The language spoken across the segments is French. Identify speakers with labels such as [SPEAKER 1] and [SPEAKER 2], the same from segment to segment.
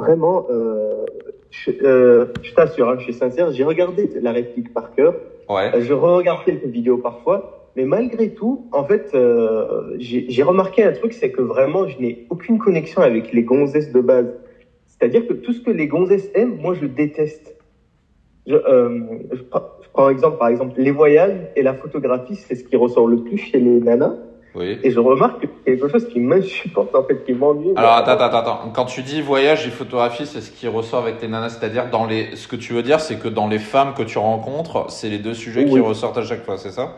[SPEAKER 1] vraiment, euh, je, euh, je t'assure, hein, je suis sincère, j'ai regardé la réplique par cœur.
[SPEAKER 2] Ouais.
[SPEAKER 1] Euh, Je regarde quelques vidéos parfois, mais malgré tout, en fait, euh, j'ai remarqué un truc, c'est que vraiment, je n'ai aucune connexion avec les gonzesses de base. C'est-à-dire que tout ce que les gonzesses aiment, moi, je déteste. Je, euh, je, prends, je prends un exemple, par exemple, les voyages et la photographie, c'est ce qui ressort le plus chez les nanas.
[SPEAKER 2] Oui.
[SPEAKER 1] Et je remarque que c'est quelque chose qui m'insupporte, en fait, qui m'ennuie.
[SPEAKER 2] Alors attends, attends, attends. Quand tu dis voyage et photographie, c'est ce qui ressort avec tes nanas, c'est-à-dire dans les. Ce que tu veux dire, c'est que dans les femmes que tu rencontres, c'est les deux sujets qui ressortent à chaque fois, c'est ça?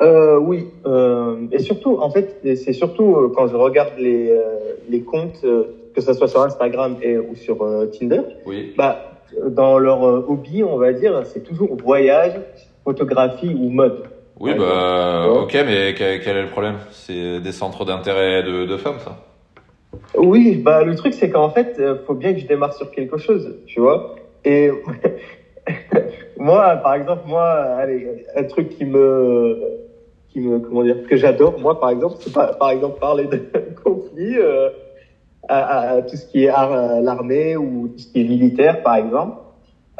[SPEAKER 1] Euh, oui, euh, et surtout, en fait, c'est surtout euh, quand je regarde les, les comptes, que ce soit sur Instagram et, ou sur Tinder,
[SPEAKER 2] Oui.
[SPEAKER 1] bah, dans leur hobby, on va dire, c'est toujours voyage, photographie ou mode.
[SPEAKER 2] Oui, bah,
[SPEAKER 1] ouais.
[SPEAKER 2] ok, mais quel, quel est le problème? C'est des centres d'intérêt de, de femmes, ça?
[SPEAKER 1] Oui, bah, le truc, c'est qu'en fait, euh, faut bien que je démarre sur quelque chose, tu vois? Et moi, par exemple, moi, allez, un truc qui me, qui me, comment dire, que j'adore, moi, par exemple, c'est pas, par exemple, parler de conflit, euh, à, à- à tout ce qui est ar- l'armée ou tout ce qui est militaire, par exemple,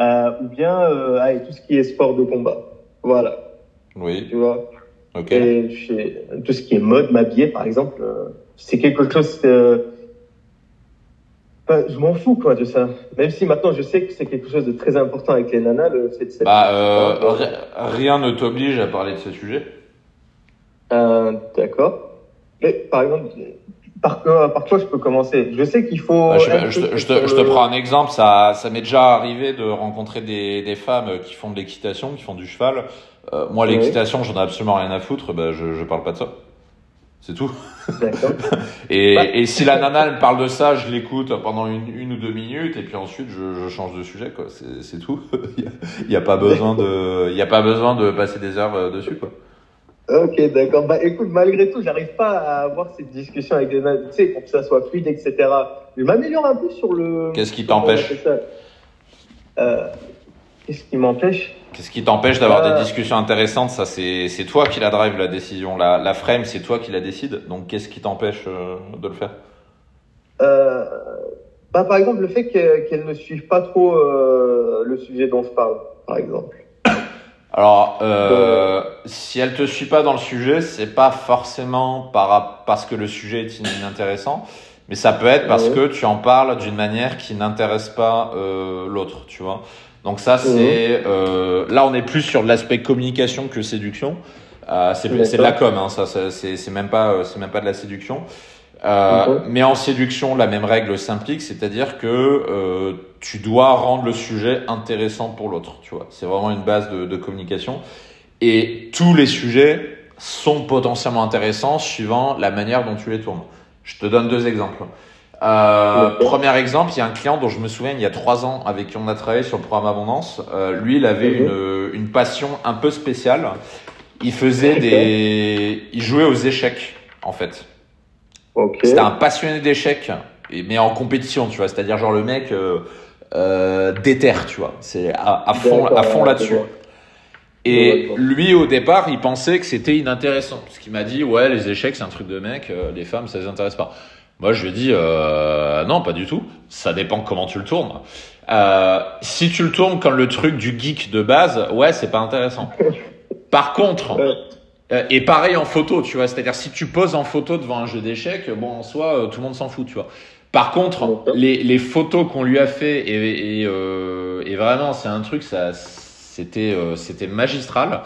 [SPEAKER 1] euh, ou bien, euh, allez, tout ce qui est sport de combat. Voilà,
[SPEAKER 2] Oui,
[SPEAKER 1] tu vois.
[SPEAKER 2] ok.
[SPEAKER 1] Et chez- tout ce qui est mode, m'habiller, par exemple, euh, c'est quelque chose. euh, enfin, je m'en fous quoi de ça. Même si maintenant je sais que c'est quelque chose de très important avec les nanas, le fait de.
[SPEAKER 2] Bah, euh, ri- rien ne t'oblige à parler de ce sujet.
[SPEAKER 1] Euh, D'accord. Mais par exemple, par quoi, par quoi je peux commencer? Je sais qu'il faut.
[SPEAKER 2] Bah, je, te,
[SPEAKER 1] truc
[SPEAKER 2] je te-
[SPEAKER 1] sur
[SPEAKER 2] je te
[SPEAKER 1] le-
[SPEAKER 2] prends un exemple, ça, ça m'est déjà arrivé de rencontrer des, des femmes qui font de l'équitation, qui font du cheval. Euh, moi,
[SPEAKER 1] Oui.
[SPEAKER 2] l'équitation, j'en ai absolument rien à foutre, bah, je, je parle pas de ça. C'est tout. Et,
[SPEAKER 1] Ouais.
[SPEAKER 2] et si la nana elle me parle de ça, je l'écoute pendant une, une ou deux minutes, et puis ensuite je, je change de sujet, quoi. C'est tout. Il y a, il y a pas besoin de, il y a pas besoin de passer des heures euh, dessus, quoi.
[SPEAKER 1] Ok, d'accord. Bah écoute, malgré tout, j'arrive pas à avoir cette discussion avec les tu sais, pour que ça soit fluide, etc. Je m'améliore un peu sur le.
[SPEAKER 2] Qu'est-ce qui t'empêche
[SPEAKER 1] Euh, Qu'est-ce qui m'empêche?
[SPEAKER 2] Qu'est-ce qui t'empêche d'avoir
[SPEAKER 1] Euh.
[SPEAKER 2] des discussions intéressantes? Ça, c'est toi qui la drive la décision. La, la frame, c'est toi qui la décide. Donc, qu'est-ce qui t'empêche euh, de le faire?
[SPEAKER 1] Euh, bah, par exemple, le fait que- qu'elle ne suive pas trop euh, le sujet dont je parle, par exemple.
[SPEAKER 2] Alors, euh, si elle te suit pas dans le sujet, c'est pas forcément par, parce que le sujet est inintéressant, mais ça peut être parce
[SPEAKER 1] Ouais.
[SPEAKER 2] que tu en parles d'une manière qui n'intéresse pas euh, l'autre, tu vois. Donc ça, c'est euh, là, on est plus sur de l'aspect communication que séduction. Euh, c'est de la com, hein, ça, ça, c'est même pas, euh, c'est même pas de la séduction. Euh,
[SPEAKER 1] Ok.
[SPEAKER 2] Mais en séduction, la même règle s'implique, c'est-à-dire que euh, tu dois rendre le sujet intéressant pour l'autre. Tu vois, c'est vraiment une base de, de communication. Et tous les sujets sont potentiellement intéressants suivant la manière dont tu les tournes. Je te donne deux exemples. Euh. Premier exemple, il y a un client dont je me souviens il y a trois ans avec qui on a travaillé sur le programme Abondance. Euh, lui, il avait une, une passion un peu spéciale. Il faisait des, il jouait aux échecs en fait.
[SPEAKER 1] Ok.
[SPEAKER 2] C'était un passionné d'échecs, mais en compétition, tu vois. C'est-à-dire genre le mec euh, euh, déterre, tu vois. C'est à, à fond, à fond là-dessus. Et lui, au départ, il pensait que c'était inintéressant. Parce qu'il m'a dit, ouais, les échecs, c'est un truc de mec, euh, les femmes, ça les intéresse pas. Moi, je lui ai dit, euh, non, pas du tout. Ça dépend comment tu le tournes. Euh, si tu le tournes comme le truc du geek de base, ouais, c'est pas intéressant. Par contre, et pareil en photo, tu vois. C'est-à-dire, si tu poses en photo devant un jeu d'échecs, bon, en soi, tout le monde s'en fout, tu vois. Par contre, les, les photos qu'on lui a fait, et, et, euh, et vraiment, c'est un truc, ça, c'était, euh, c'était magistral.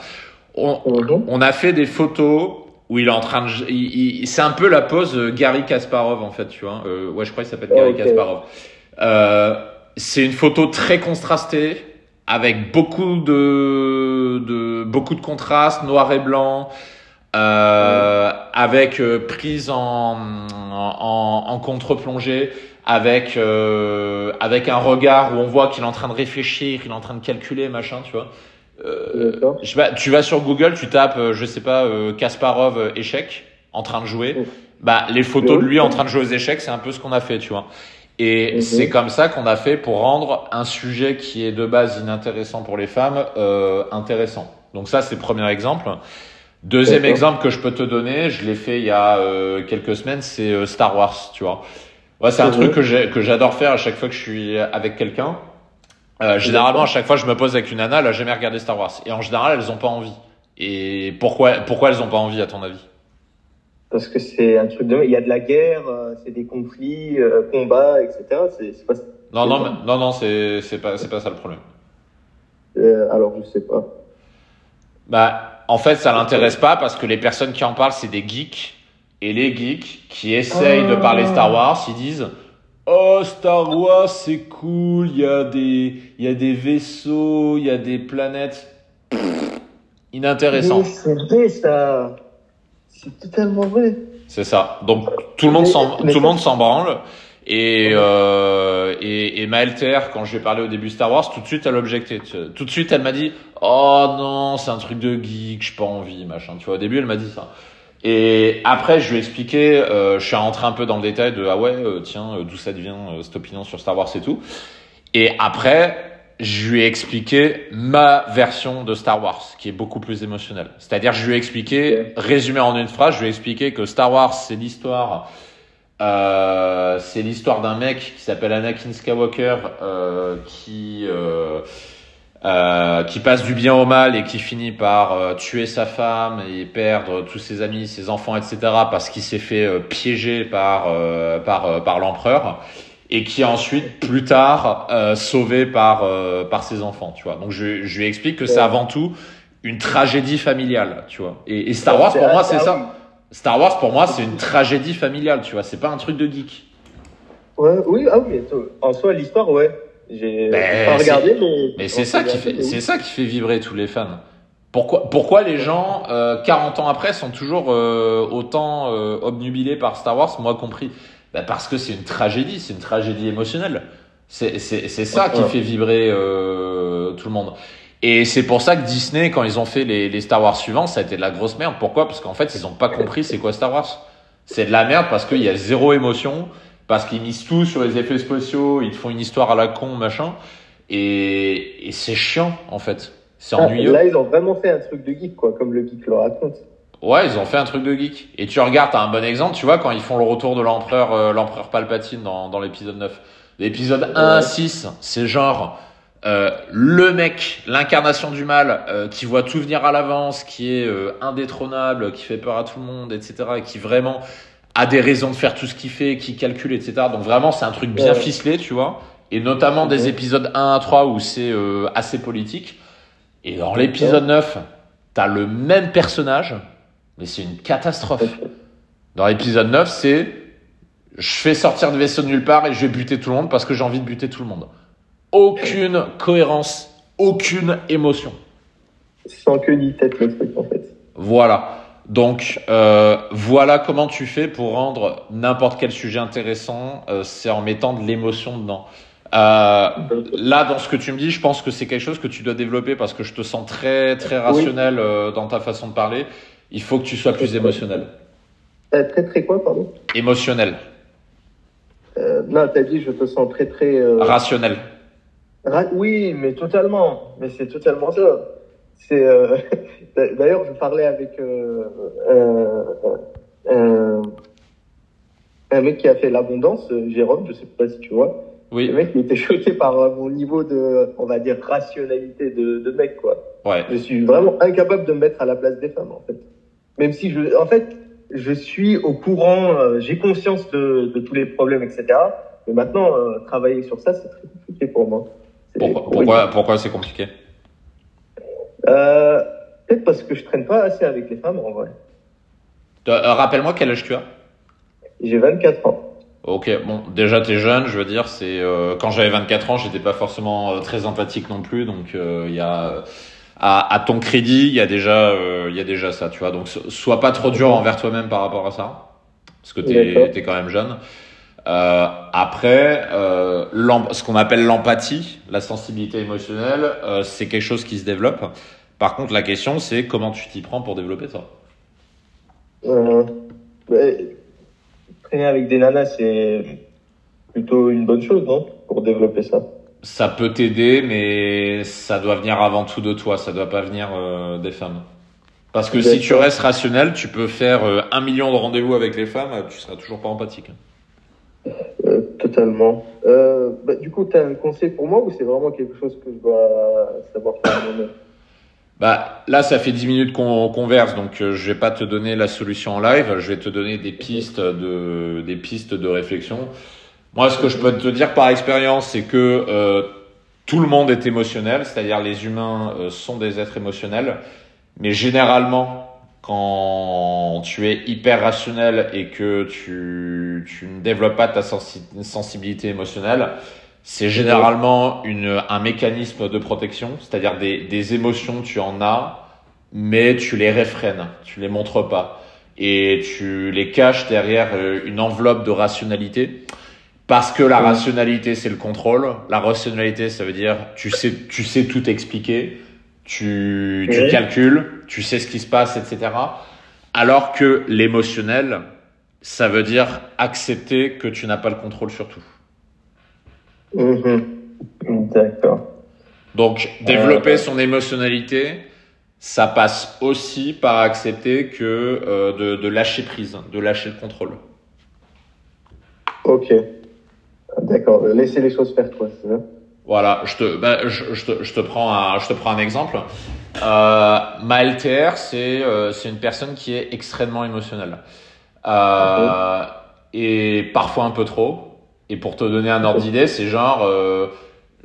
[SPEAKER 2] On,
[SPEAKER 1] Mhm.
[SPEAKER 2] on a fait des photos où il est en train de, il- il- c'est un peu la pose euh, Gary Kasparov en fait, tu vois. Euh, ouais, je crois qu'il s'appelle Gary. Kasparov. Euh, c'est une photo très contrastée avec beaucoup de, de beaucoup de contrastes, noir et blanc, euh, avec euh, prise en, en, en contre-plongée, avec euh, avec un regard où on voit qu'il est en train de réfléchir, il est en train de calculer, machin, tu vois. Euh, je sais pas, tu vas sur Google, tu tapes, euh, je sais pas, euh, Kasparov échec en train de jouer. Bah, les photos de lui en train de jouer aux échecs, c'est un peu ce qu'on a fait, tu vois. Et
[SPEAKER 1] Mhm.
[SPEAKER 2] c'est comme ça qu'on a fait pour rendre un sujet qui est de base inintéressant pour les femmes euh, intéressant. Donc ça, c'est le premier exemple. Deuxième exemple que je peux te donner, je l'ai fait il y a euh, quelques semaines, c'est euh, Star Wars, tu vois. Ouais, c'est un truc que j'ai- que j'adore faire à chaque fois que je suis avec quelqu'un. Euh, généralement, à chaque fois, je me pose avec une nana, elle a jamais regardé Star Wars. Et en général, elles ont pas envie. Et pourquoi, pourquoi elles ont pas envie, à ton avis?
[SPEAKER 1] Parce que c'est un truc de. Il y a de la guerre, euh, c'est des conflits, euh, combats, etc. C'est c'est pas.
[SPEAKER 2] Non, non, mais- non, non, c'est c'est pas, c'est pas ça le problème.
[SPEAKER 1] euh, alors, je sais pas.
[SPEAKER 2] Bah, en fait, ça l'intéresse pas parce que les personnes qui en parlent, c'est des geeks. Et les geeks qui essayent de parler Star Wars, ils disent Oh, Star Wars, c'est cool, il y, a des- y a des vaisseaux, il y a des planètes. Pff, Inintéressant.
[SPEAKER 1] C'est vrai, ça. C'est totalement vrai.
[SPEAKER 2] C'est ça. Donc, tout le monde s'en, tout le monde s'en branle. Et, euh, et, et Maëlle Terre, quand je lui ai parlé au début Star Wars, tout de suite, elle objectait. Tout de suite, elle m'a dit, oh non, c'est un truc de geek, j'ai pas envie, machin. Tu vois, au début, elle m'a dit ça. Et après, je lui ai expliqué, euh, je suis rentré un peu dans le détail de, ah ouais, euh, tiens, euh, d'où ça devient, euh, cette opinion sur Star Wars et tout. Et après, je lui ai expliqué ma version de Star Wars, qui est beaucoup plus émotionnelle. C'est-à-dire, je lui ai expliqué, résumé en une phrase, je lui ai expliqué que Star Wars, c'est l'histoire, euh, c'est l'histoire d'un mec qui s'appelle Anakin Skywalker, euh, qui euh, euh, qui passe du bien au mal et qui finit par euh, tuer sa femme et perdre tous ses amis, ses enfants, etc. parce qu'il s'est fait piéger par euh, par euh, par l'empereur et qui est ensuite plus tard euh, sauvé par euh, par ses enfants, tu vois. Donc je, je lui explique que c'est avant tout une tragédie familiale, tu vois. Et, et Star Wars pour moi c'est
[SPEAKER 1] ah
[SPEAKER 2] ça. Star Wars pour moi c'est une tragédie familiale, tu vois. C'est pas un truc de geek.
[SPEAKER 1] Ouais, oui, ah oui, en soi, l'histoire, ouais. J'ai
[SPEAKER 2] Ben,
[SPEAKER 1] pas regardé, mais.
[SPEAKER 2] Mais c'est ça qui fait, c'est ça qui fait vibrer tous les fans. Pourquoi, pourquoi les gens, euh, 40 ans après, sont toujours euh, autant euh, obnubilés par Star Wars, moi compris? Bah, Parce que c'est une tragédie, c'est une tragédie émotionnelle. C'est ça qui
[SPEAKER 1] Ouais.
[SPEAKER 2] fait vibrer euh, tout le monde. Et c'est pour ça que Disney, quand ils ont fait les, les Star Wars suivants, ça a été de la grosse merde. Pourquoi? Parce qu'en fait, ils ont pas compris c'est quoi Star Wars. C'est de la merde parce qu'il y a zéro émotion, parce qu'ils misent tout sur les effets spéciaux, ils te font une histoire à la con, machin. Et, et c'est chiant, en fait. C'est
[SPEAKER 1] Ah,
[SPEAKER 2] ennuyeux.
[SPEAKER 1] Là, ils ont vraiment fait un truc de geek, quoi, comme le geek le raconte.
[SPEAKER 2] Ouais, ils ont fait un truc de geek. Et tu regardes, t'as un bon exemple, tu vois, quand ils font le retour de l'empereur, euh, l'empereur Palpatine dans, dans l'épisode 9. L'épisode 1 à
[SPEAKER 1] Ouais.
[SPEAKER 2] 6, c'est genre, euh, le mec, l'incarnation du mal, euh, qui voit tout venir à l'avance, qui est euh, indétrônable, qui fait peur à tout le monde, etc., et qui vraiment a des raisons de faire tout ce qu'il fait, qui calcule, etc. Donc vraiment, c'est un truc bien ficelé, tu vois. Et notamment des épisodes 1 à 3 où c'est assez politique. Et dans l'épisode 9, t'as le même personnage, mais c'est une catastrophe. Dans l'épisode 9, c'est je fais sortir de vaisseau de nulle part et je vais buter tout le monde parce que j'ai envie de buter tout le monde. Aucune cohérence, aucune émotion.
[SPEAKER 1] Sans queue ni tête, le truc, en fait.
[SPEAKER 2] Voilà. Donc euh, voilà comment tu fais pour rendre n'importe quel sujet intéressant, euh, c'est en mettant de l'émotion dedans. Euh, là, dans ce que tu me dis, je pense que c'est quelque chose que tu dois développer parce que je te sens très très rationnel dans ta façon de parler. Il faut que tu sois plus émotionnel.
[SPEAKER 1] Très, très quoi, pardon?
[SPEAKER 2] Émotionnel,
[SPEAKER 1] Non, t'as dit, je te sens très, très.
[SPEAKER 2] rationnel.
[SPEAKER 1] Oui, mais totalement. Mais c'est totalement ça. C'est. euh, D'ailleurs, je parlais avec euh, euh, un mec qui a fait l'abondance, Jérôme, je sais pas si tu vois. Le
[SPEAKER 2] Oui,
[SPEAKER 1] mec, il était choqué par mon niveau de, on va dire, rationalité de, de mec, quoi.
[SPEAKER 2] ouais.
[SPEAKER 1] Je suis vraiment incapable de me mettre à la place des femmes, en fait. Même si je, en fait, je suis au courant, j'ai conscience de, de tous les problèmes, etc. Mais maintenant, euh, travailler sur ça, c'est très compliqué pour moi.
[SPEAKER 2] Pourquoi, pourquoi, pourquoi c'est compliqué
[SPEAKER 1] Euh, Peut-être parce que je traîne pas assez avec les femmes, en vrai.
[SPEAKER 2] Euh, Rappelle-moi quel âge tu as
[SPEAKER 1] J'ai 24 ans.
[SPEAKER 2] Ok, bon, déjà t'es jeune, je veux dire, c'est euh, quand j'avais 24 ans, j'étais pas forcément très empathique non plus, donc il y a à, à ton crédit, il y a déjà il y a déjà ça, tu vois. Donc so- sois pas trop dur envers toi-même par rapport à ça, parce que t'es es quand même jeune. Euh, après, euh, ce qu'on appelle l'empathie, la sensibilité émotionnelle, euh, c'est quelque chose qui se développe. Par contre, la question c'est comment tu t'y prends pour développer ça?
[SPEAKER 1] Ouais, traîner avec des nanas, c'est plutôt une bonne chose, non? Pour développer ça.
[SPEAKER 2] Ça peut t'aider, mais ça doit venir avant tout de toi, ça doit pas venir des femmes. Parce que si tu restes rationnel, tu peux faire un million de rendez-vous avec les femmes, tu seras toujours pas empathique.
[SPEAKER 1] Totalement. Euh, bah, du coup, tu as un conseil pour moi ou c'est vraiment quelque chose que je dois savoir faire moi-même
[SPEAKER 2] bah, là, ça fait 10 minutes qu'on converse, donc euh, je vais pas te donner la solution en live. Je vais te donner des pistes de, des pistes de réflexion. Moi, ce que je peux te dire par expérience, c'est que euh, tout le monde est émotionnel, c'est-à-dire les humains euh, sont des êtres émotionnels, mais généralement, quand tu es hyper rationnel et que tu, tu ne développes pas ta sensibilité émotionnelle, c'est généralement une, un mécanisme de protection, c'est-à-dire des, des émotions, tu en as, mais tu les réfrènes, tu les montres pas. Et tu les caches derrière euh, une enveloppe de rationalité. Parce que la rationalité, c'est le contrôle. La rationalité, ça veut dire tu sais, tu sais tout expliquer, tu, tu calcules, tu sais ce qui se passe, etc. Alors que l'émotionnel, ça veut dire accepter que tu n'as pas le contrôle sur tout.
[SPEAKER 1] Mhm. D'accord.
[SPEAKER 2] Donc, développer euh, son émotionnalité, ça passe aussi par accepter que euh, de, de, lâcher prise, de lâcher le contrôle.
[SPEAKER 1] Ok. D'accord. Laisser les choses faire, toi, c'est ça?
[SPEAKER 2] Voilà. Je te, ben, je, je, te, je, te prends un, je te prends un exemple. Euh, ma LTR, c'est euh, c'est une personne qui est extrêmement émotionnelle. Euh, Et parfois un peu trop. Et pour te donner un ordre d'idée, c'est genre, euh,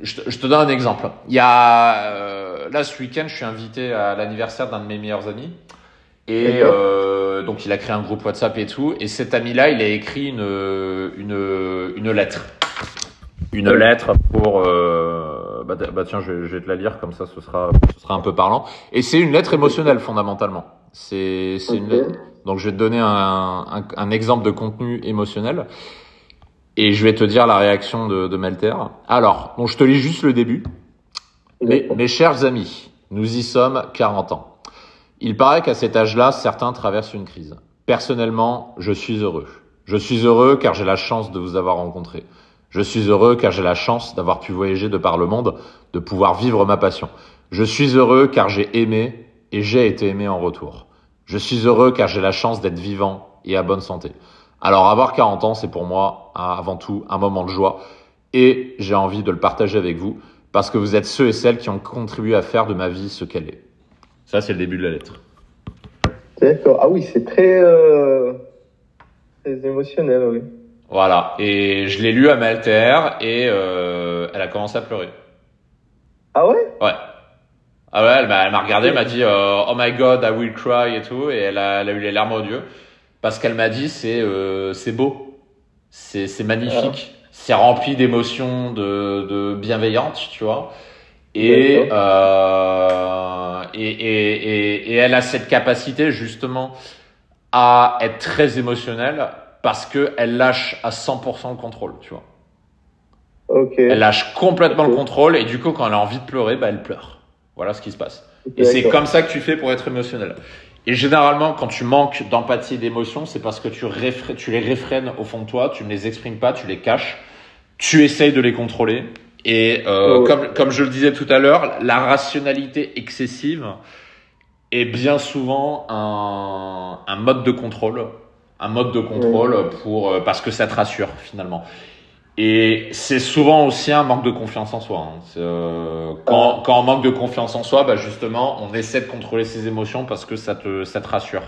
[SPEAKER 2] je, te, je, te, donne un exemple. Il y a euh, là ce week-end, je suis invité à l'anniversaire d'un de mes meilleurs amis. Et euh, donc il a créé un groupe WhatsApp et tout. Et cet ami-là, il a écrit une une une lettre, une lettre pour. Euh, bah, bah, tiens, je vais, je vais, te la lire comme ça, ce sera ce sera un peu parlant. Et c'est une lettre émotionnelle fondamentalement. C'est c'est une lettre. Donc je vais te donner un, un, un exemple de contenu émotionnel. Et je vais te dire la réaction de, de Melter. Alors, bon, je te lis juste le début. Mes, mes chers amis, nous y sommes 40 ans. Il paraît qu'à cet âge-là, certains traversent une crise. Personnellement, je suis heureux. Je suis heureux car j'ai la chance de vous avoir rencontré. Je suis heureux car j'ai la chance d'avoir pu voyager de par le monde, de pouvoir vivre ma passion. Je suis heureux car j'ai aimé et j'ai été aimé en retour. Je suis heureux car j'ai la chance d'être vivant et à bonne santé. Alors avoir 40 ans, c'est pour moi avant tout un moment de joie et j'ai envie de le partager avec vous parce que vous êtes ceux et celles qui ont contribué à faire de ma vie ce qu'elle est. Ça, c'est le début de la lettre.
[SPEAKER 1] D'accord. Ah oui, c'est très, euh, très émotionnel, oui.
[SPEAKER 2] Voilà. Et je l'ai lu à Malter et euh, elle a commencé à pleurer.
[SPEAKER 1] Ah ouais?
[SPEAKER 2] Ouais. Ah ouais, elle m'a regardé, elle m'a dit euh, Oh my god, I will cry et tout, et elle a, elle a eu les larmes aux yeux parce qu'elle m'a dit c'est euh, c'est beau, c'est c'est magnifique, c'est rempli d'émotions de de bienveillantes, tu vois. Et, euh, et, et, et, et, elle a cette capacité justement à être très émotionnelle parce que elle lâche à 100% le contrôle, tu vois.
[SPEAKER 1] Okay.
[SPEAKER 2] Elle lâche complètement le contrôle et du coup quand elle a envie de pleurer, bah elle pleure. Voilà ce qui se passe. et c'est comme ça que tu fais pour être émotionnel. Et généralement, quand tu manques d'empathie et d'émotion, c'est parce que tu, tu les réfrènes au fond de toi, tu ne les exprimes pas, tu les caches, tu essayes de les contrôler. Et euh, oh. comme, comme je le disais tout à l'heure, la rationalité excessive est bien souvent un, un mode de contrôle, un mode de contrôle pour euh, parce que ça te rassure finalement. Et c'est souvent aussi un manque de confiance en soi. Hein. Euh, quand, ah. quand on manque de confiance en soi, bah justement, on essaie de contrôler ses émotions parce que ça te, ça te rassure.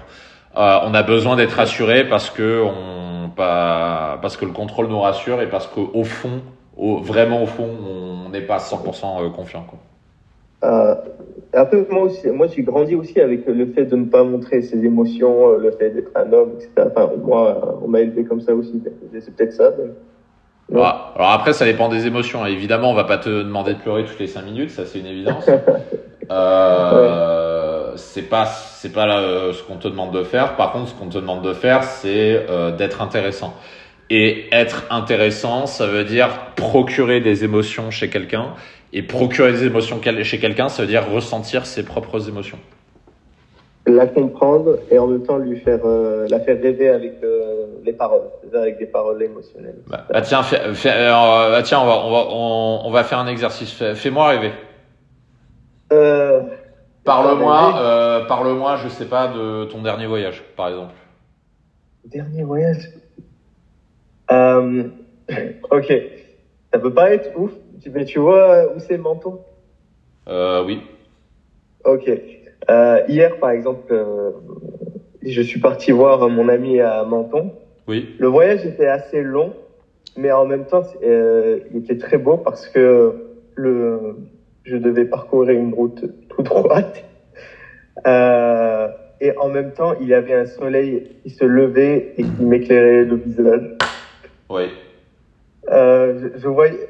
[SPEAKER 2] Euh, on a besoin d'être rassuré parce que on, pas, parce que le contrôle nous rassure et parce qu'au fond, au, vraiment au fond, on n'est pas 100% euh, confiant. Quoi.
[SPEAKER 1] Euh, un peu moi aussi, moi j'ai grandi aussi avec le fait de ne pas montrer ses émotions, euh, le fait d'être un homme, etc. Enfin, moi, on m'a élevé comme ça aussi. C'est peut-être ça. Mais...
[SPEAKER 2] Alors, alors, après, ça dépend des émotions. Évidemment, on va pas te demander de pleurer toutes les cinq minutes, ça c'est une évidence. euh, c'est pas c'est pas là, euh, ce qu'on te demande de faire. Par contre, ce qu'on te demande de faire, c'est euh, d'être intéressant. Et être intéressant, ça veut dire procurer des émotions chez quelqu'un. Et procurer des émotions chez quelqu'un, ça veut dire ressentir ses propres émotions
[SPEAKER 1] la comprendre et en même temps lui faire euh, la faire rêver avec euh, les paroles, avec des paroles émotionnelles.
[SPEAKER 2] Bah, bah tiens, fais, fais, euh, bah tiens, on va on va on, on va faire un exercice. Fais-moi rêver. Parle-moi, parle-moi, je sais pas de ton dernier voyage, par exemple.
[SPEAKER 1] Dernier voyage? Ok. Ça peut pas être ouf, mais tu vois où c'est Menton
[SPEAKER 2] Euh, oui.
[SPEAKER 1] Ok. Euh, hier, par exemple, euh, je suis parti voir mon ami à Menton.
[SPEAKER 2] Oui.
[SPEAKER 1] Le voyage était assez long, mais en même temps, euh, il était très beau parce que le, je devais parcourir une route tout droite. Euh, et en même temps, il y avait un soleil qui se levait et qui m'éclairait le visage.
[SPEAKER 2] Oui.
[SPEAKER 1] Euh, je, je voyais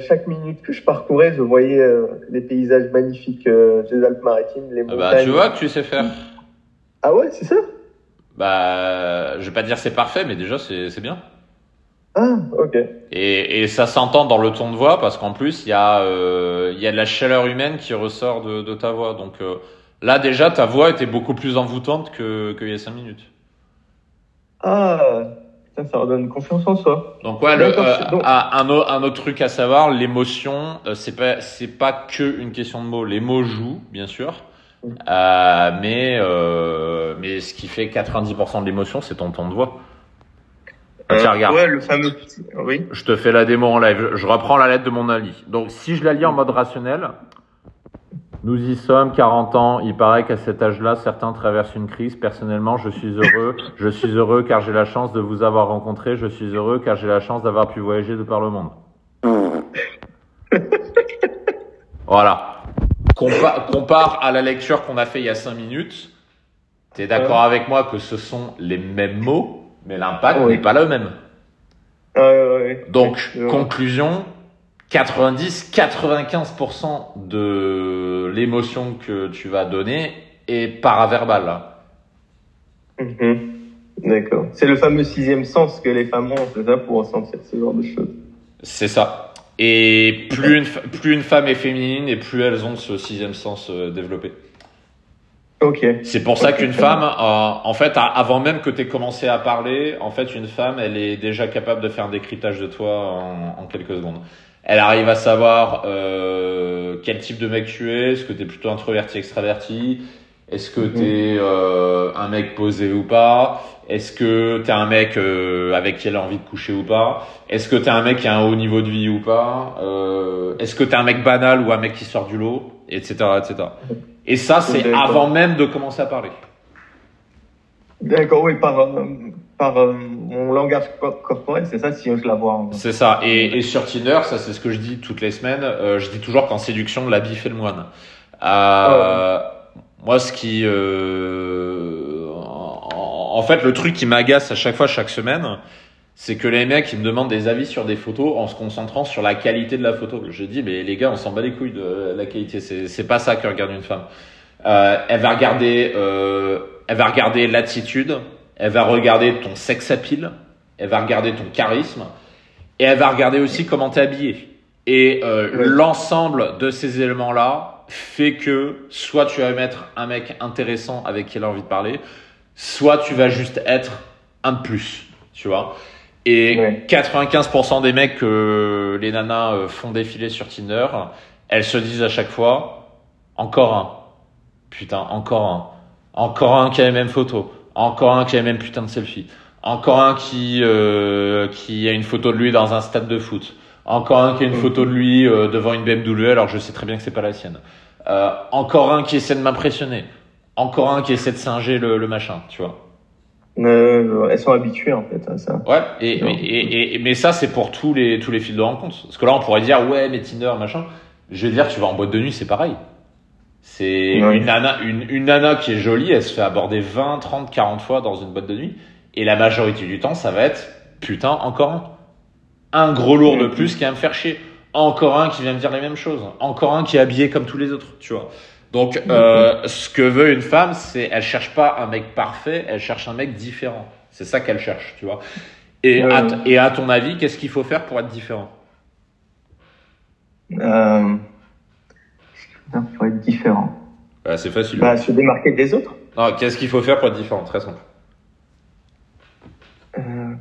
[SPEAKER 1] chaque minute que je parcourais, je voyais euh, les paysages magnifiques euh, des Alpes-Maritimes, les
[SPEAKER 2] Ah
[SPEAKER 1] montagnes.
[SPEAKER 2] Bah, tu vois que tu sais faire.
[SPEAKER 1] Ah ouais, c'est ça?
[SPEAKER 2] Bah, je vais pas dire c'est parfait, mais déjà c'est bien.
[SPEAKER 1] Ah, ok.
[SPEAKER 2] Et, et ça s'entend dans le ton de voix parce qu'en plus il y a euh, y a de la chaleur humaine qui ressort de, de ta voix. Donc euh, là déjà ta voix était beaucoup plus envoûtante que qu'il y a cinq minutes.
[SPEAKER 1] Ah, ça, ça redonne confiance en soi.
[SPEAKER 2] Donc ouais, le, euh,
[SPEAKER 1] donc-
[SPEAKER 2] un, au- un autre truc à savoir, l'émotion, euh, c'est pas c'est pas que une question de mots. Les mots jouent, bien sûr, euh, mais euh, mais ce qui fait 90% de l'émotion, c'est ton ton de voix. Tiens, regarde.
[SPEAKER 1] Ouais, le fameux. petit- Oui.
[SPEAKER 2] Je te fais la démo en live. Je, je reprends la lettre de mon Ali. Donc, si je la lis en mode rationnel, nous y sommes, 40 ans. Il paraît qu'à cet âge-là, certains traversent une crise. Personnellement, je suis heureux. Je suis heureux car j'ai la chance de vous avoir rencontré. Je suis heureux car j'ai la chance d'avoir pu voyager de par le monde. Voilà. Compa- compare à la lecture qu'on a fait il y a 5 minutes. T'es d'accord avec moi que ce sont les mêmes mots, mais l'impact
[SPEAKER 1] Oui.
[SPEAKER 2] n'est pas le même.
[SPEAKER 1] Ah, ouais.
[SPEAKER 2] Donc, conclusion, 90-95% de l'émotion que tu vas donner est paraverbale.
[SPEAKER 1] Mhm. D'accord. C'est le fameux sixième sens que les femmes ont, c'est ça, pour ressentir ce genre de choses.
[SPEAKER 2] C'est ça. Et plus une, plus une femme est féminine et plus elles ont ce sixième sens euh, développé.
[SPEAKER 1] Ok.
[SPEAKER 2] C'est pour ça qu'une femme, euh, en fait, avant même que tu aies commencé à parler, en fait, une femme, elle est déjà capable de faire un décryptage de toi en, en quelques secondes. Elle arrive à savoir euh, quel type de mec tu es, est-ce que tu es plutôt introverti, extraverti, est-ce que tu es euh, un mec posé ou pas, est-ce que tu es un mec euh, avec qui elle a envie de coucher ou pas, est-ce que tu es un mec qui a un haut niveau de vie ou pas, euh, est-ce que tu es un mec banal ou un mec qui sort du lot, etc. etc. Et ça, c'est avant même de commencer à parler.
[SPEAKER 1] D'accord, oui, par, euh, par euh, mon langage cor- corporel, c'est ça, si je la vois. en-
[SPEAKER 2] C'est ça. Et, et sur Tinder, ça c'est ce que je dis toutes les semaines. euh, je dis toujours qu'en séduction, l'habit fait le moine. Euh, Moi, ce qui, euh, en, en fait, le truc qui m'agace à chaque fois, chaque semaine, c'est que les mecs ils me demandent des avis sur des photos en se concentrant sur la qualité de la photo. Je dis, mais les gars, on s'en bat les couilles de la qualité. C'est c'est pas ça que regarde une femme. Euh, elle va regarder, euh, elle va regarder l'attitude, elle va regarder ton sex appeal, elle va regarder ton charisme, et elle va regarder aussi comment t'es habillé. Et euh, l'ensemble de ces éléments-là fait que soit tu vas mettre un mec intéressant avec qui elle a envie de parler, soit tu vas juste être un de plus, tu vois. Et
[SPEAKER 1] Ouais.
[SPEAKER 2] 95% des mecs que les nanas euh, font défiler sur Tinder, elles se disent à chaque fois, encore un. Putain, encore un. Encore un qui a les mêmes photos. Encore un qui a les mêmes putains de selfies. Encore un qui, euh, qui a une photo de lui dans un stade de foot. Encore un qui a une
[SPEAKER 1] Mhm.
[SPEAKER 2] photo de lui euh, devant une BMW alors je sais très bien que c'est pas la sienne. Euh, encore un qui essaie de m'impressionner. Encore un qui essaie de singer le, le machin, tu vois.
[SPEAKER 1] Euh, elles sont habituées, en fait, à ça.
[SPEAKER 2] Ouais, et, mais ça, c'est pour tous les, tous les fils de rencontre. Parce que là, on pourrait dire, ouais, mais Tinder, machin. Je vais dire, tu vas en boîte de nuit, c'est pareil. C'est une, nana, une, une nana qui est jolie, elle se fait aborder 20, 30, 40 fois dans une boîte de nuit. Et la majorité du temps, ça va être, putain, encore un. Un gros lourd de plus qui va me faire chier. Encore un qui vient me dire les mêmes choses. Encore un qui est habillé comme tous les autres, tu vois. Donc, euh, ce que veut une femme, c'est, elle cherche pas un mec parfait, elle cherche un mec différent. C'est ça qu'elle cherche, tu vois. Et, à, et à ton avis, qu'est-ce qu'il faut faire pour être différent?
[SPEAKER 1] Euh... Putain, faut être différent.
[SPEAKER 2] Bah, C'est facile.
[SPEAKER 1] Bah, se démarquer des autres.
[SPEAKER 2] Non, qu'est-ce qu'il faut faire pour être différent? Très simple.
[SPEAKER 1] Euh...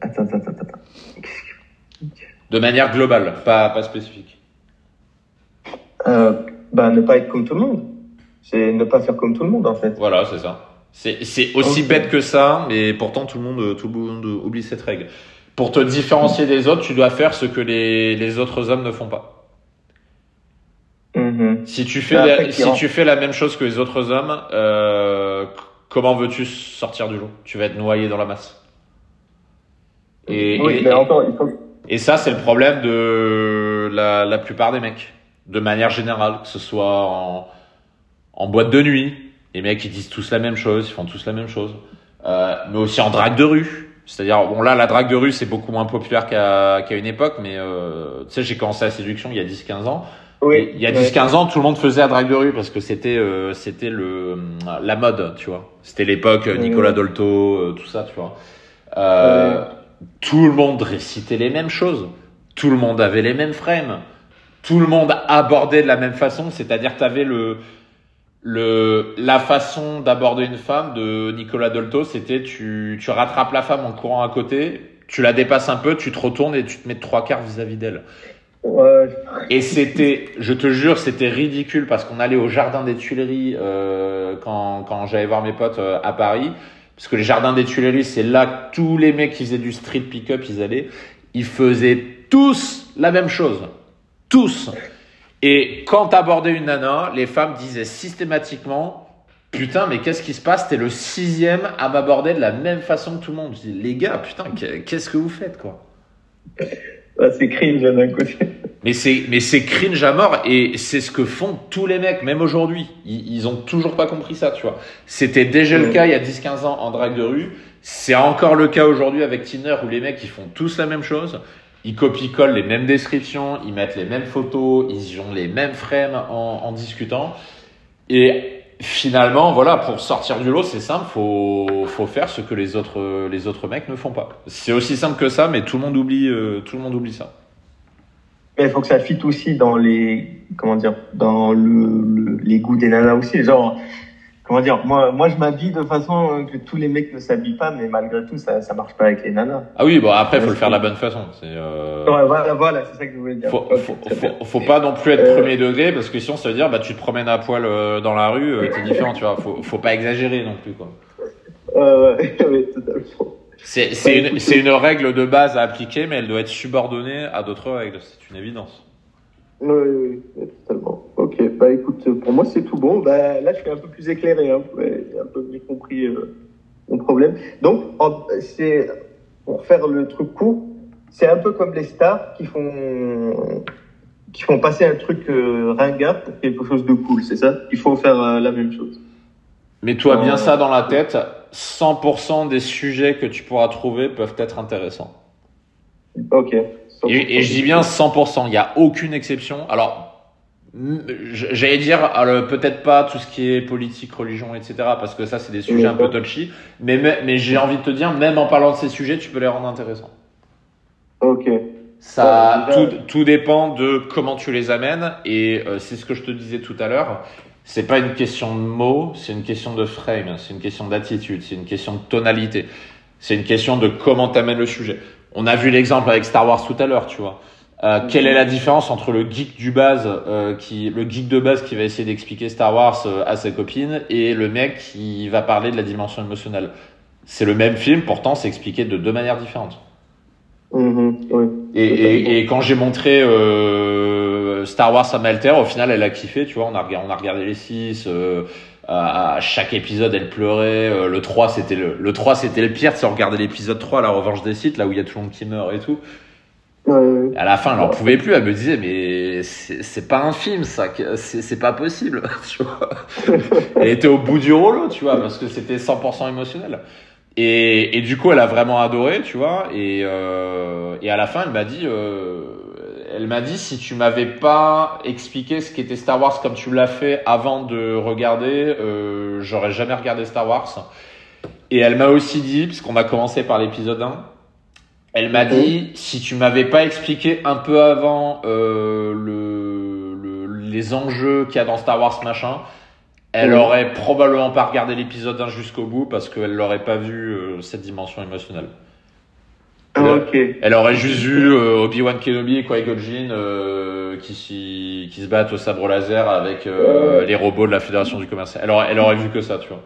[SPEAKER 1] Attends, attends, attends, attends.
[SPEAKER 2] De manière globale, pas, pas spécifique.
[SPEAKER 1] Euh, bah, ne pas être comme tout le monde. C'est ne pas faire comme tout le monde, en fait.
[SPEAKER 2] Voilà, c'est ça. C'est aussi bête que ça, mais pourtant tout le monde tout le monde oublie cette règle. pour te différencier des autres, tu dois faire ce que les, les autres hommes ne font pas. Si tu fais, la, si tu fais la même chose que les autres hommes, euh, comment veux-tu sortir du lot? Tu vas être noyé dans la masse. Et,
[SPEAKER 1] oui,
[SPEAKER 2] et-
[SPEAKER 1] mais
[SPEAKER 2] et-
[SPEAKER 1] encore, il faut.
[SPEAKER 2] et ça, c'est le problème de la, la plupart des mecs, de manière générale, que ce soit en, en boîte de nuit, les mecs ils disent tous la même chose, ils font tous la même chose, euh, mais aussi en drague de rue. C'est-à-dire, bon là, la drague de rue, c'est beaucoup moins populaire qu'à qu'à une époque, mais euh, tu sais, j'ai commencé la séduction il y a 10-15 ans.
[SPEAKER 1] Oui,
[SPEAKER 2] Il y a
[SPEAKER 1] ouais.
[SPEAKER 2] 10-15 ans, tout le monde faisait la drague de rue parce que c'était euh, c'était le la mode, tu vois. C'était l'époque euh, Nicolas. Dolto, euh, tout ça, tu vois. Euh, Tout le monde récitait les mêmes choses. Tout le monde avait les mêmes frames. Tout le monde abordait de la même façon, c'est-à-dire tu avais le le la façon d'aborder une femme de Nicolas Dolto, c'était tu tu rattrapes la femme en courant à côté, tu la dépasses un peu, tu te retournes et tu te mets trois quarts vis-à-vis d'elle. Et c'était, je te jure, c'était ridicule parce qu'on allait au jardin des Tuileries euh, quand, quand j'allais voir mes potes euh, à Paris. Parce que les jardins des Tuileries, c'est là que tous les mecs qui faisaient du street pick-up, ils allaient. Ils faisaient tous la même chose. Tous. Et quand t'abordais une nana, les femmes disaient systématiquement Putain, mais qu'est-ce qui se passe? T'es le sixième à m'aborder de la même façon que tout le monde. Je dis, les gars, putain, qu'est-ce que vous faites, quoi?
[SPEAKER 1] Ah, c'est cringe d'un côté.
[SPEAKER 2] Mais c'est, mais c'est cringe à mort et c'est ce que font tous les mecs, même aujourd'hui. Ils, ils ont toujours pas compris ça, tu vois. C'était déjà le cas il y a 10-15 ans en drague de rue. C'est encore le cas aujourd'hui avec Tinder où les mecs ils font tous la même chose. Ils copient-collent les mêmes descriptions, ils mettent les mêmes photos, ils ont les mêmes frames en, en discutant. Et finalement, voilà, pour sortir du lot, c'est simple, faut, faut faire ce que les autres, les autres mecs ne font pas. C'est aussi simple que ça, mais tout le monde oublie, euh, tout le monde oublie ça.
[SPEAKER 1] Mais il faut que ça fit aussi dans les, comment dire, dans le, le- les goûts des nanas aussi. Genre, comment dire, moi, moi, je m'habille de façon que tous les mecs ne s'habillent pas, mais malgré tout, ça, ça marche pas avec les nanas.
[SPEAKER 2] Ah oui, bon après faut le faire de la bonne façon. C'est euh...
[SPEAKER 1] Ouais, voilà, voilà, c'est ça que je voulais dire.
[SPEAKER 2] faut,
[SPEAKER 1] Ok,
[SPEAKER 2] faut, pas non plus être
[SPEAKER 1] Euh,
[SPEAKER 2] premier degré parce que sinon ça veut dire bah tu te promènes à poil euh, dans la rue, euh, t'es différent, tu vois. Faut, faut pas exagérer non plus quoi.
[SPEAKER 1] Euh, totalement.
[SPEAKER 2] C'est une, c'est une règle de base à appliquer, mais elle doit être subordonnée à d'autres règles. C'est une évidence.
[SPEAKER 1] Oui, oui, oui, totalement. Ok, bah écoute, pour moi c'est tout bon. Bah là, je suis un peu plus éclairé, hein. J'ai un peu mieux compris euh, mon problème. Donc, c'est pour faire le truc court, c'est un peu comme les stars qui font qui font passer un truc euh, ringard pour quelque chose de cool, c'est ça? Il faut faire euh, la même chose.
[SPEAKER 2] Mets-toi bien
[SPEAKER 1] Euh,
[SPEAKER 2] ça dans la tête. 100% des sujets que tu pourras trouver peuvent être intéressants.
[SPEAKER 1] Ok.
[SPEAKER 2] Et, et je dis bien 100%, il n'y a aucune exception. Alors, j'allais dire, peut-être pas tout ce qui est politique, religion, etc., parce que ça, c'est des sujets un peu touchy, mais, mais, j'ai envie de te dire, même en parlant de ces sujets, tu peux les rendre intéressants.
[SPEAKER 1] Ok.
[SPEAKER 2] Ça,
[SPEAKER 1] Ouais,
[SPEAKER 2] tout, dépend de comment tu les amènes, et euh, c'est ce que je te disais tout à l'heure. C'est pas une question de mots, c'est une question de frame, c'est une question d'attitude, c'est une question de tonalité, c'est une question de comment t'amènes le sujet. On a vu l'exemple avec Star Wars tout à l'heure, tu vois. Euh, quelle est la différence entre le geek du base, euh, qui, le geek de base qui va essayer d'expliquer Star Wars euh, à sa copine, et le mec qui va parler de la dimension émotionnelle? C'est le même film, pourtant c'est expliqué de deux manières différentes.
[SPEAKER 1] Mhm, ouais.
[SPEAKER 2] Et, et, et quand j'ai montré euh, Star Wars à Malter, au final, elle a kiffé, tu vois. On a, on a regardé les six. Euh, à chaque épisode, elle pleurait. Euh, le 3, c'était le, le 3, c'était le pire. Si on regardait l'épisode 3, la revanche des sites, là où il y a tout le monde qui meurt et tout.
[SPEAKER 1] Ouais,
[SPEAKER 2] à la fin, elle en pouvait plus. Elle me disait, mais c'est pas un film, ça. c'est pas possible, tu vois. Elle était au bout du rouleau, tu vois, parce que c'était 100% émotionnel. Et, et du coup, elle a vraiment adoré, tu vois. Et, euh, et à la fin, elle m'a dit, euh, elle m'a dit, si tu m'avais pas expliqué ce qu'était Star Wars comme tu l'as fait avant de regarder, euh, j'aurais jamais regardé Star Wars. Et elle m'a aussi dit, puisqu'on a commencé par l'épisode 1, elle m'a dit, si tu m'avais pas expliqué un peu avant euh, le, le- les enjeux qu'il y a dans Star Wars machin, elle aurait probablement pas regardé l'épisode 1 jusqu'au bout parce qu'elle l'aurait pas vu euh, cette dimension émotionnelle.
[SPEAKER 1] Ah, ok.
[SPEAKER 2] Elle aurait juste vu euh, Obi-Wan Kenobi et Qui-Gon Jinn euh, qui, qui se battent au sabre laser avec euh, les robots de la Fédération du commerce. Elle aurait, elle aurait vu que ça, tu vois.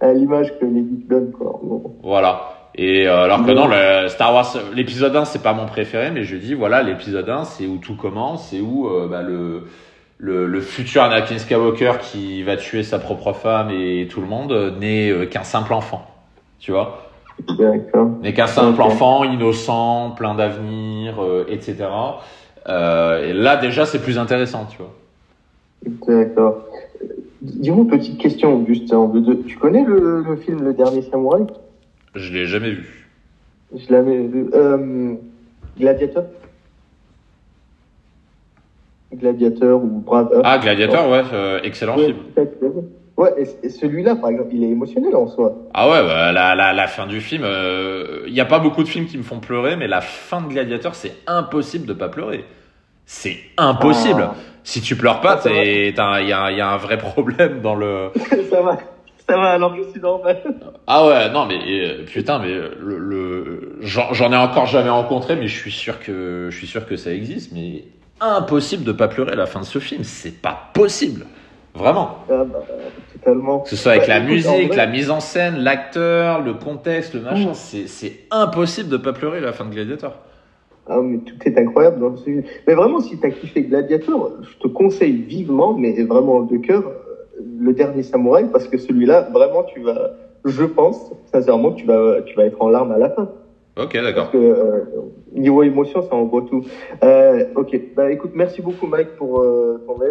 [SPEAKER 1] À l'image que les geeks donnent, quoi. Bon.
[SPEAKER 2] Voilà. Et euh, alors que non, le Star Wars, l'épisode 1, c'est pas mon préféré, mais je dis, voilà, l'épisode 1, c'est où tout commence, c'est où euh, bah, le, le, le, futur Anakin Skywalker qui va tuer sa propre femme et tout le monde euh, n'est qu'un simple enfant. Tu vois? N'est qu'un simple enfant, innocent, plein d'avenir, etc. et là, déjà, c'est plus intéressant, tu vois.
[SPEAKER 1] D'accord. Dis-moi, petite question, juste. Tu connais le, le film Le Dernier Samouraï?
[SPEAKER 2] Je l'ai jamais vu.
[SPEAKER 1] Je l'ai jamais vu. Euh, Gladiateur Gladiateur ou Brave
[SPEAKER 2] Ah, Gladiateur, ouais, euh, excellent film.
[SPEAKER 1] Ouais, et, celui-là, par exemple, il est émotionnel en soi.
[SPEAKER 2] Ah ouais, bah, la, la, la, fin du film, il euh, n'y a pas beaucoup de films qui me font pleurer, mais la fin de Gladiateur, c'est impossible de pas pleurer. C'est impossible. Ah. Si tu pleures pas, il y, a, y a un vrai problème dans le.
[SPEAKER 1] ça va ça va alors que c'est normal.
[SPEAKER 2] Ah ouais, non mais euh, putain, mais le, le j'en ai encore jamais rencontré, mais je suis sûr que je suis sûr que ça existe, mais impossible de pas pleurer à la fin de ce film, c'est pas possible, vraiment.
[SPEAKER 1] Ah bah, totalement.
[SPEAKER 2] Que ce soit avec la musique, la mise en scène, l'acteur, le contexte, le machin, mmh. c'est impossible de pas pleurer la fin de Gladiator.
[SPEAKER 1] Ah, mais tout est incroyable dans ce. Mais vraiment, si t'as kiffé Gladiator, je te conseille vivement, mais vraiment de cœur, le dernier samouraï parce que celui-là, vraiment, tu vas, je pense, sincèrement, tu vas, tu vas être en larmes à la fin.
[SPEAKER 2] Ok, d'accord.
[SPEAKER 1] Parce que euh, niveau émotion, ça en vaut tout. Euh, ok, bah écoute, merci beaucoup Mike pour euh, ton aide.